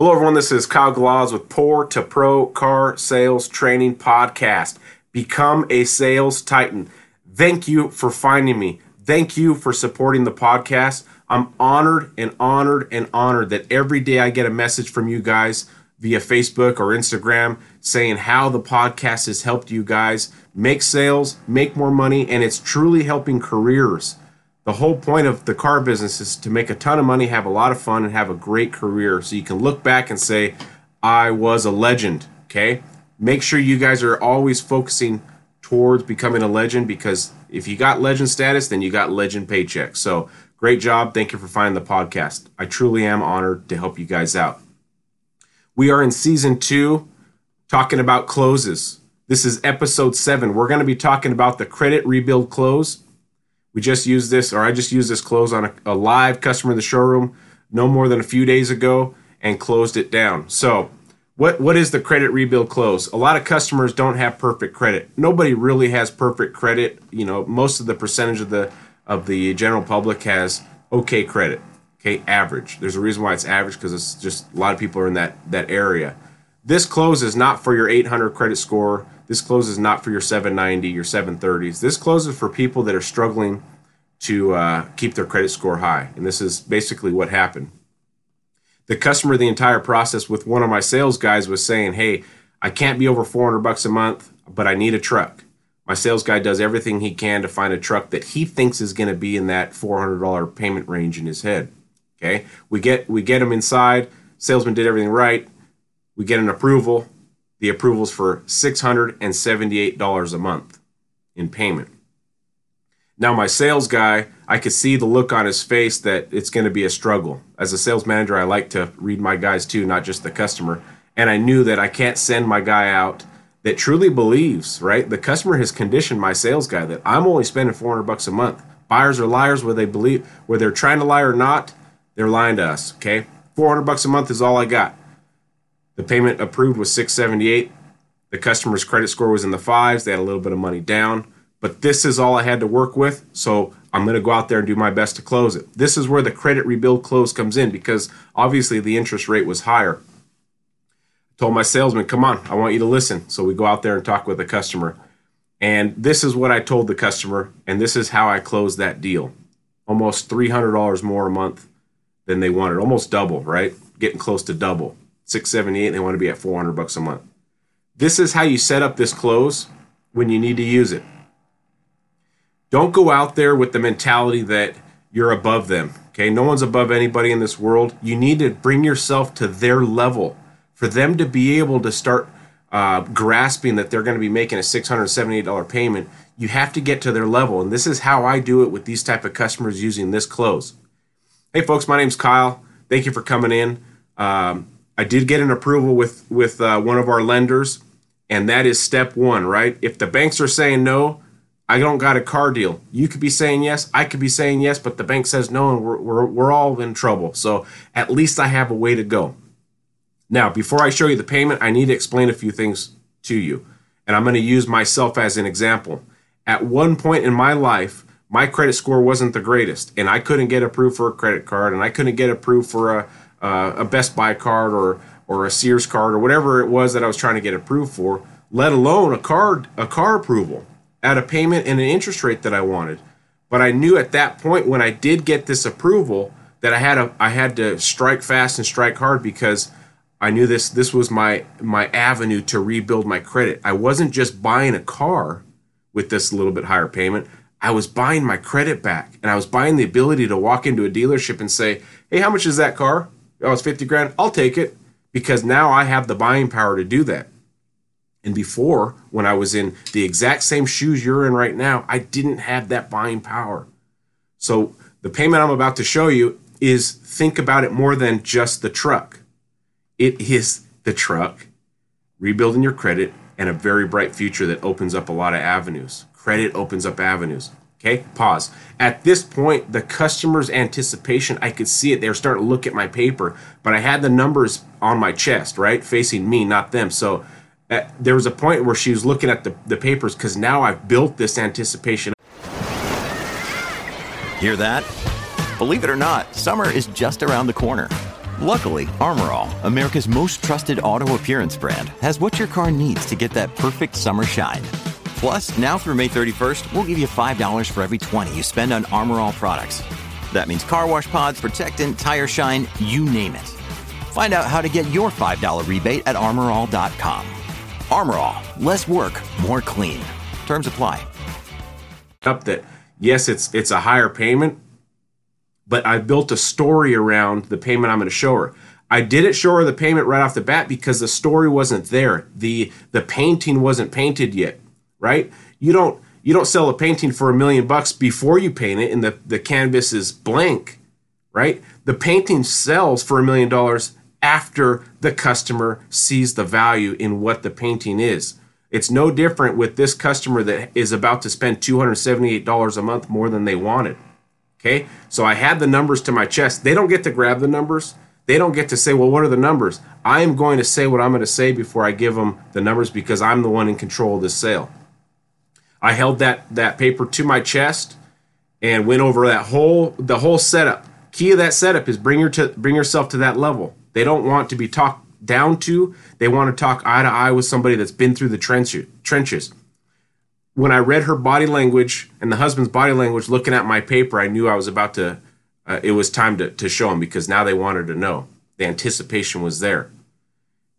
Hello, everyone. This is Kyle Galaz with Poor to Pro Car Sales Training Podcast. Become a sales titan. Thank you for finding me. Thank you for supporting the podcast. I'm honored and honored and honored that every day I get a message from you guys via Facebook or Instagram saying how the podcast has helped you guys make sales, make more money, and it's truly helping careers the whole point of the car business is to make a ton of money, have a lot of fun, and have a great career. So you can look back and say, I was a legend. Okay. Make sure you guys are always focusing towards becoming a legend because if you got legend status, then you got legend paycheck. So great job. Thank you for finding the podcast. I truly am honored to help you guys out. We are in season two talking about closes. This is episode seven. We're going to be talking about the credit rebuild close we just used this, or I just used this close on a, a live customer in the showroom no more than a few days ago and closed it down. So, what what is the credit rebuild close? A lot of customers don't have perfect credit. Nobody really has perfect credit. You know, most of the percentage of the of the general public has okay credit. Okay, average. There's a reason why it's average because it's just a lot of people are in that that area. This close is not for your 800 credit score. This close is not for your 790, your 730s. This close is for people that are struggling to uh, keep their credit score high. And this is basically what happened. The customer, the entire process with one of my sales guys was saying, Hey, I can't be over 400 bucks a month, but I need a truck. My sales guy does everything he can to find a truck that he thinks is going to be in that $400 payment range in his head. Okay. We get, we get him inside. Salesman did everything right. We get an approval the approvals for $678 a month in payment. Now, my sales guy, I could see the look on his face that it's going to be a struggle. As a sales manager, I like to read my guys too, not just the customer. And I knew that I can't send my guy out that truly believes, right? The customer has conditioned my sales guy that I'm only spending 400 bucks a month. Buyers are liars whether they believe, whether they're trying to lie or not, they're lying to us, okay? 400 bucks a month is all I got. The payment approved was 678. The customer's credit score was in the fives. They had a little bit of money down, but this is all I had to work with. So I'm going to go out there and do my best to close it. This is where the credit rebuild close comes in because obviously the interest rate was higher. I told my salesman, come on, I want you to listen. So we go out there and talk with the customer. And this is what I told the customer, and this is how I closed that deal. Almost $300 more a month than they wanted, almost double, right? Getting close to double. 678 and they want to be at 400 bucks a month. This is how you set up this close when you need to use it. Don't go out there with the mentality that you're above them. Okay, no one's above anybody in this world. You need to bring yourself to their level for them to be able to start uh, grasping that they're going to be making a $678 payment. You have to get to their level, and this is how I do it with these type of customers using this close. Hey, folks, my name's Kyle. Thank you for coming in. Um, I did get an approval with with uh, one of our lenders, and that is step one, right? If the banks are saying no, I don't got a car deal. You could be saying yes, I could be saying yes, but the bank says no, and we're we're, we're all in trouble. So at least I have a way to go. Now, before I show you the payment, I need to explain a few things to you, and I'm going to use myself as an example. At one point in my life, my credit score wasn't the greatest, and I couldn't get approved for a credit card, and I couldn't get approved for a uh, a Best Buy card or or a Sears card or whatever it was that I was trying to get approved for, let alone a card a car approval at a payment and an interest rate that I wanted. But I knew at that point when I did get this approval that I had a I had to strike fast and strike hard because I knew this this was my my avenue to rebuild my credit. I wasn't just buying a car with this little bit higher payment. I was buying my credit back and I was buying the ability to walk into a dealership and say, "Hey, how much is that car?" Oh, it's 50 grand, I'll take it because now I have the buying power to do that. And before, when I was in the exact same shoes you're in right now, I didn't have that buying power. So the payment I'm about to show you is think about it more than just the truck. It is the truck, rebuilding your credit, and a very bright future that opens up a lot of avenues. Credit opens up avenues. Okay, pause. At this point, the customer's anticipation, I could see it. They were starting to look at my paper, but I had the numbers on my chest, right? Facing me, not them. So uh, there was a point where she was looking at the, the papers because now I've built this anticipation. Hear that? Believe it or not, summer is just around the corner. Luckily, Armor All, America's most trusted auto appearance brand, has what your car needs to get that perfect summer shine. Plus, now through May 31st, we'll give you $5 for every 20 you spend on Armor All products. That means car wash pods, protectant, tire shine, you name it. Find out how to get your $5 rebate at armorall.com. Armor All, less work, more clean. Terms apply. Up that yes, it's it's a higher payment, but I built a story around the payment I'm going to show her. I didn't show her the payment right off the bat because the story wasn't there. The the painting wasn't painted yet, right? You don't you don't sell a painting for a million bucks before you paint it and the, the canvas is blank, right? The painting sells for a million dollars after the customer sees the value in what the painting is. It's no different with this customer that is about to spend $278 a month more than they wanted. Okay, so I had the numbers to my chest. They don't get to grab the numbers. They don't get to say, well, what are the numbers? I am going to say what I'm going to say before I give them the numbers because I'm the one in control of this sale. I held that that paper to my chest and went over that whole the whole setup. Key of that setup is bring your to bring yourself to that level. They don't want to be talked down to. They want to talk eye to eye with somebody that's been through the trench, trenches when I read her body language and the husband's body language looking at my paper, I knew I was about to, uh, it was time to, to show them because now they wanted to know. The anticipation was there.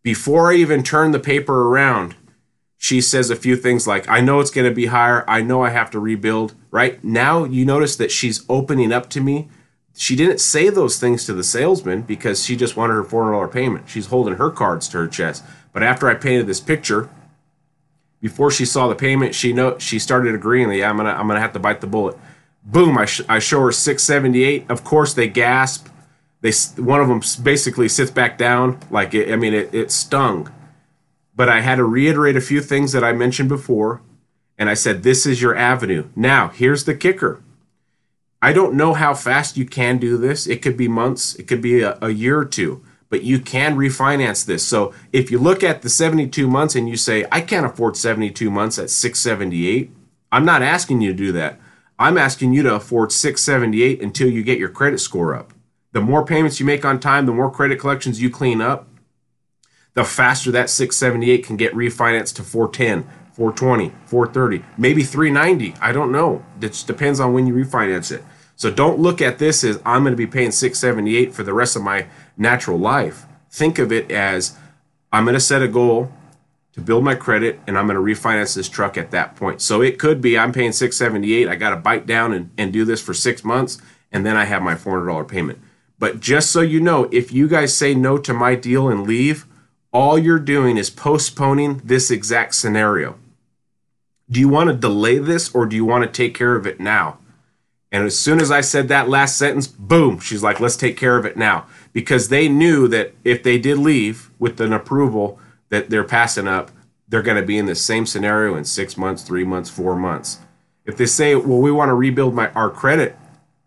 Before I even turned the paper around, she says a few things like, I know it's going to be higher. I know I have to rebuild, right? Now you notice that she's opening up to me. She didn't say those things to the salesman because she just wanted her $400 payment. She's holding her cards to her chest. But after I painted this picture, before she saw the payment, she know she started agreeing. Yeah, I'm gonna I'm gonna have to bite the bullet. Boom! I, sh- I show her 678. Of course, they gasp. They one of them basically sits back down. Like it, I mean, it, it stung. But I had to reiterate a few things that I mentioned before, and I said, "This is your avenue." Now, here's the kicker. I don't know how fast you can do this. It could be months. It could be a, a year or two but you can refinance this. So if you look at the 72 months and you say, I can't afford 72 months at 678, I'm not asking you to do that. I'm asking you to afford 678 until you get your credit score up. The more payments you make on time, the more credit collections you clean up, the faster that 678 can get refinanced to 410, 420, 430, maybe 390. I don't know. It just depends on when you refinance it. So don't look at this as I'm going to be paying 678 for the rest of my natural life. Think of it as I'm going to set a goal to build my credit and I'm going to refinance this truck at that point. So it could be I'm paying 678, I got to bite down and, and do this for 6 months and then I have my $400 payment. But just so you know, if you guys say no to my deal and leave, all you're doing is postponing this exact scenario. Do you want to delay this or do you want to take care of it now? And as soon as I said that last sentence, boom, she's like, let's take care of it now. Because they knew that if they did leave with an approval that they're passing up, they're going to be in the same scenario in six months, three months, four months. If they say, well, we want to rebuild my, our credit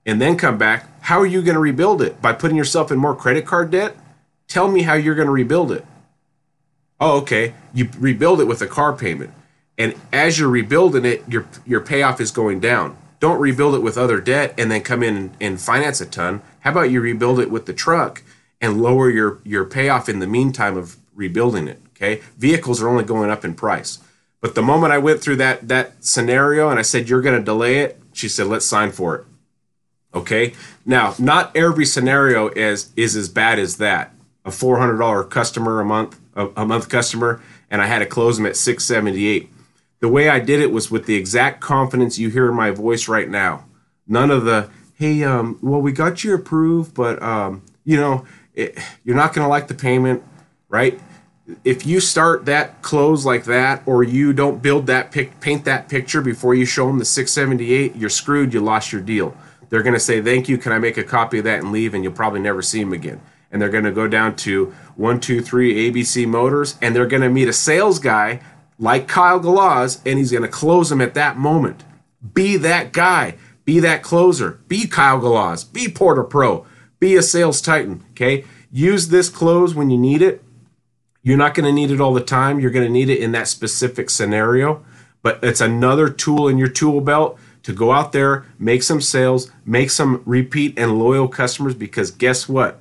and then come back, how are you going to rebuild it? By putting yourself in more credit card debt? Tell me how you're going to rebuild it. Oh, okay. You rebuild it with a car payment. And as you're rebuilding it, your, your payoff is going down don't rebuild it with other debt and then come in and finance a ton. How about you rebuild it with the truck and lower your your payoff in the meantime of rebuilding it? Okay, vehicles are only going up in price. But the moment I went through that that scenario and I said you're going to delay it, she said let's sign for it. Okay. Now, not every scenario is is as bad as that. A four hundred dollar customer a month, a, a month customer, and I had to close them at six seventy eight the way I did it was with the exact confidence you hear in my voice right now. None of the, hey, um, well, we got you approved, but, um, you know, it, you're not going to like the payment, right? If you start that close like that, or you don't build that pic, paint that picture before you show them the 678, you're screwed. You lost your deal. They're going to say, thank you. Can I make a copy of that and leave? And you'll probably never see them again. And they're going to go down to one, two, three ABC Motors, and they're going to meet a sales guy like Kyle Galaz, and he's going to close them at that moment. Be that guy. Be that closer. Be Kyle Galaz. Be Poor to Pro. Be a sales titan. Okay. Use this close when you need it. You're not going to need it all the time. You're going to need it in that specific scenario. But it's another tool in your tool belt to go out there, make some sales, make some repeat and loyal customers. Because guess what?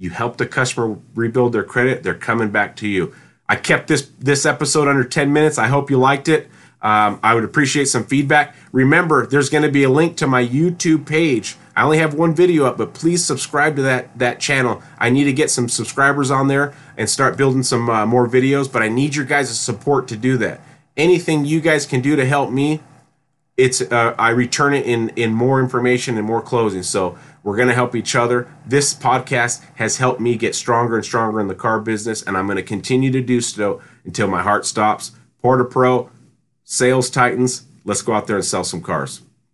You help the customer rebuild their credit, they're coming back to you. I kept this this episode under 10 minutes. I hope you liked it. Um, I would appreciate some feedback. Remember, there's going to be a link to my YouTube page. I only have one video up, but please subscribe to that that channel. I need to get some subscribers on there and start building some uh, more videos. But I need your guys' support to do that. Anything you guys can do to help me, it's uh, I return it in in more information and more closing. So we're going to help each other. This podcast has helped me get stronger and stronger in the car business, and I'm going to continue to do so until my heart stops. Poor to Pro, Sales Titans, let's go out there and sell some cars.